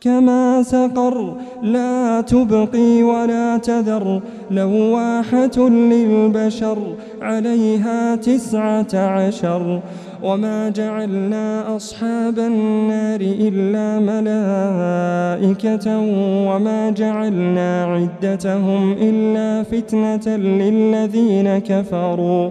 كما سقر لا تبقي ولا تذر. لواحة للبشر عليها تسعة عشر. وما جعلنا أصحاب النار إلا ملائكة وما جعلنا عدتهم إلا فتنة للذين كفروا.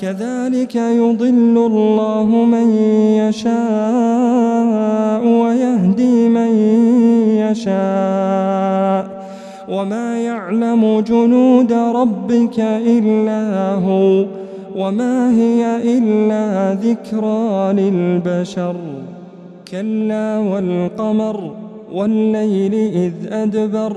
كذلك يضل الله من يشاء ويهدي من يشاء. وما يعلم جنود ربك إلا هو وما هي إلا ذكرى للبشر. كلا والقمر والليل إذ أدبر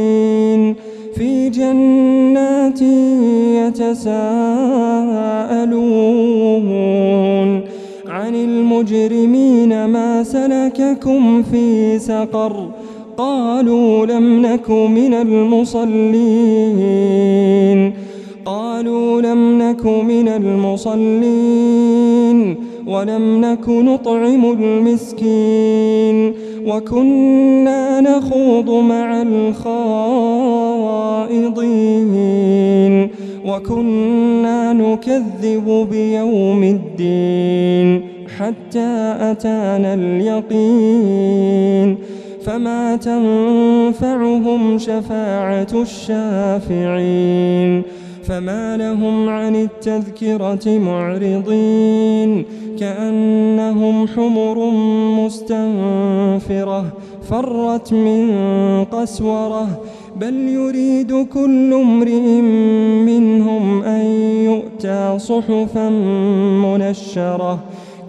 جنات يتساءلون عن المجرمين ما سلككم في سقر قالوا لم نك من المصلين قالوا لم نك من المصلين ولم نك نطعم المسكين وكنا نخوض مع الخائضين وكنا نكذب بيوم الدين حتى أتانا اليقين فما تنفعهم شفاعة الشافعين فما لهم عن التذكرة معرضين. كأنهم حمر مستنفرة فرت من قسورة. بل يريد كل امرئ منهم أن يؤتى صحفا منشرة.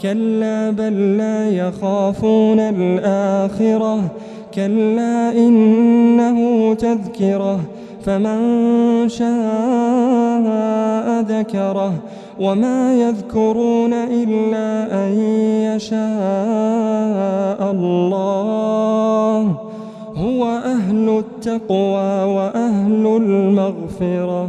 كلا بل لا يخافون الآخرة. كلا إنه تذكرة. فمن شاء ذكره وما يذكرون إلا أن يشاء الله. هو أهل التقوى وأهل المغفرة.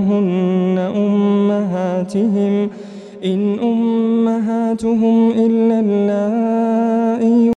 ما هن أمهاتهم إن أمهاتهم إلا الله